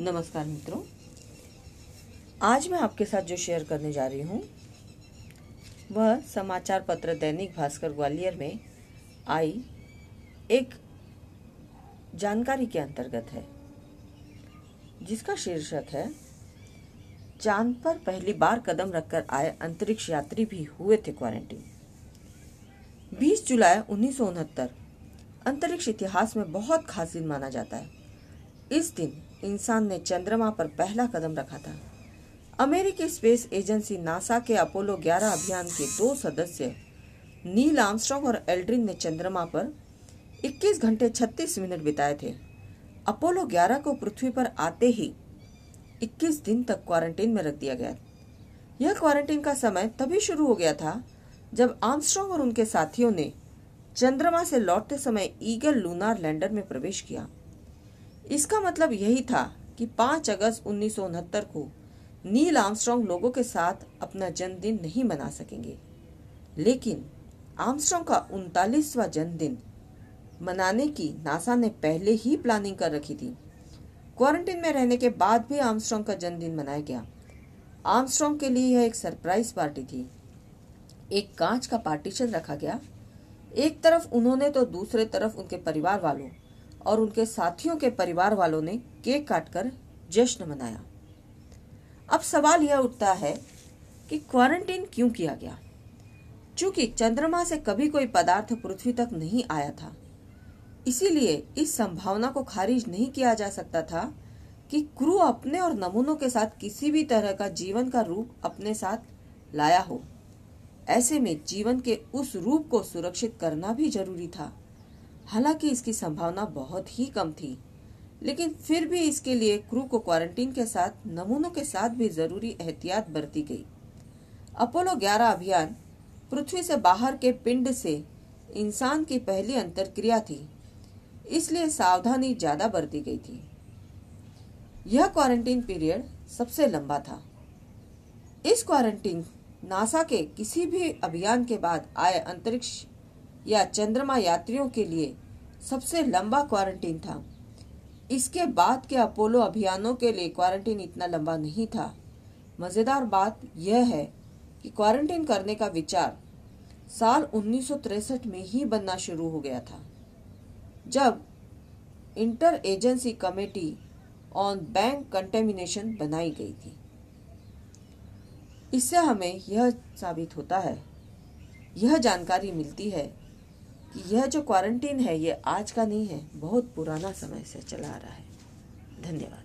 नमस्कार मित्रों। आज मैं आपके साथ जो शेयर करने जा रही हूँ, वह समाचार पत्र दैनिक भास्कर ग्वालियर में आई एक जानकारी के अंतर्गत है, जिसका शीर्षक है, चाँद पर पहली बार कदम रखकर आए अंतरिक्ष यात्री भी हुए थे क्वारंटीन 20 जुलाई उन्नीस सौ उनहत्तर, अंतरिक्ष इतिहास में बहुत खास दिन माना जाता है। इस दिन इंसान ने चंद्रमा पर पहला कदम रखा था। अमेरिकी स्पेस एजेंसी नासा के अपोलो 11 अभियान के दो सदस्य, नील आर्मस्ट्रॉन्ग और एल्ड्रिन ने चंद्रमा पर 21 घंटे 36 मिनट बिताए थे। अपोलो 11 को पृथ्वी पर आते ही 21 दिन तक क्वारंटीन में रख दिया गया। यह क्वारंटीन का समय तभी शुरू हो गया था जब आर्मस्ट्रॉन्ग और उनके साथियों ने चंद्रमा से लौटते समय ईगल लूनार लैंडर में प्रवेश किया। इसका मतलब यही था कि 5 अगस्त उन्नीस सौ उनहत्तर को नील आर्मस्ट्रॉन्ग लोगों के साथ अपना जन्मदिन नहीं मना सकेंगे। लेकिन आर्मस्ट्रॉन्ग का उनतालीसवा जन्मदिन मनाने की नासा ने पहले ही प्लानिंग कर रखी थी। क्वारंटीन में रहने के बाद भी आर्मस्ट्रॉन्ग का जन्मदिन मनाया गया। आर्मस्ट्रॉन्ग के लिए यह एक सरप्राइज़ पार्टी थी। एक कांच का पार्टीशन रखा गया। एक तरफ़ उन्होंने तो दूसरे तरफ़ उनके परिवार वालों और उनके साथियों के परिवार वालों ने केक काटकर जश्न मनाया। अब सवाल यह उठता है कि क्वारंटीन क्यों किया गया? चूँकि चंद्रमा से कभी कोई पदार्थ पृथ्वी तक नहीं आया था, इसीलिए इस संभावना को खारिज नहीं किया जा सकता था कि क्रू अपने और नमूनों के साथ किसी भी तरह का जीवन का रूप अपने साथ लाया हो। ऐसे में जीवन के उस रूप को सुरक्षित करना भी ज़रूरी था। हालाँकि इसकी संभावना बहुत ही कम थी, लेकिन फिर भी इसके लिए क्रू को क्वारंटीन के साथ, नमूनों के साथ भी ज़रूरी एहतियात बरती गई। अपोलो 11 अभियान पृथ्वी से बाहर के पिंड से इंसान की पहली अंतरक्रिया थी, इसलिए सावधानी ज़्यादा बरती गई थी। यह क्वारंटीन पीरियड सबसे लंबा था। इस क्वारंटीन नासा के किसी भी अभियान के बाद आए अंतरिक्ष या चंद्रमा यात्रियों के लिए सबसे लंबा क्वारंटीन था। इसके बाद के अपोलो अभियानों के लिए क्वारंटीन इतना लंबा नहीं था। मज़ेदार बात यह है कि क्वारंटीन करने का विचार साल उन्नीस में ही बनना शुरू हो गया था। जब inter agency committee on bank contamination बनाई गई थी। इससे हमें यह साबित होता है, यह जानकारी मिलती है कि यह जो क्वारंटीन है, ये आज का नहीं है, बहुत पुराना समय से चला आ रहा है। धन्यवाद।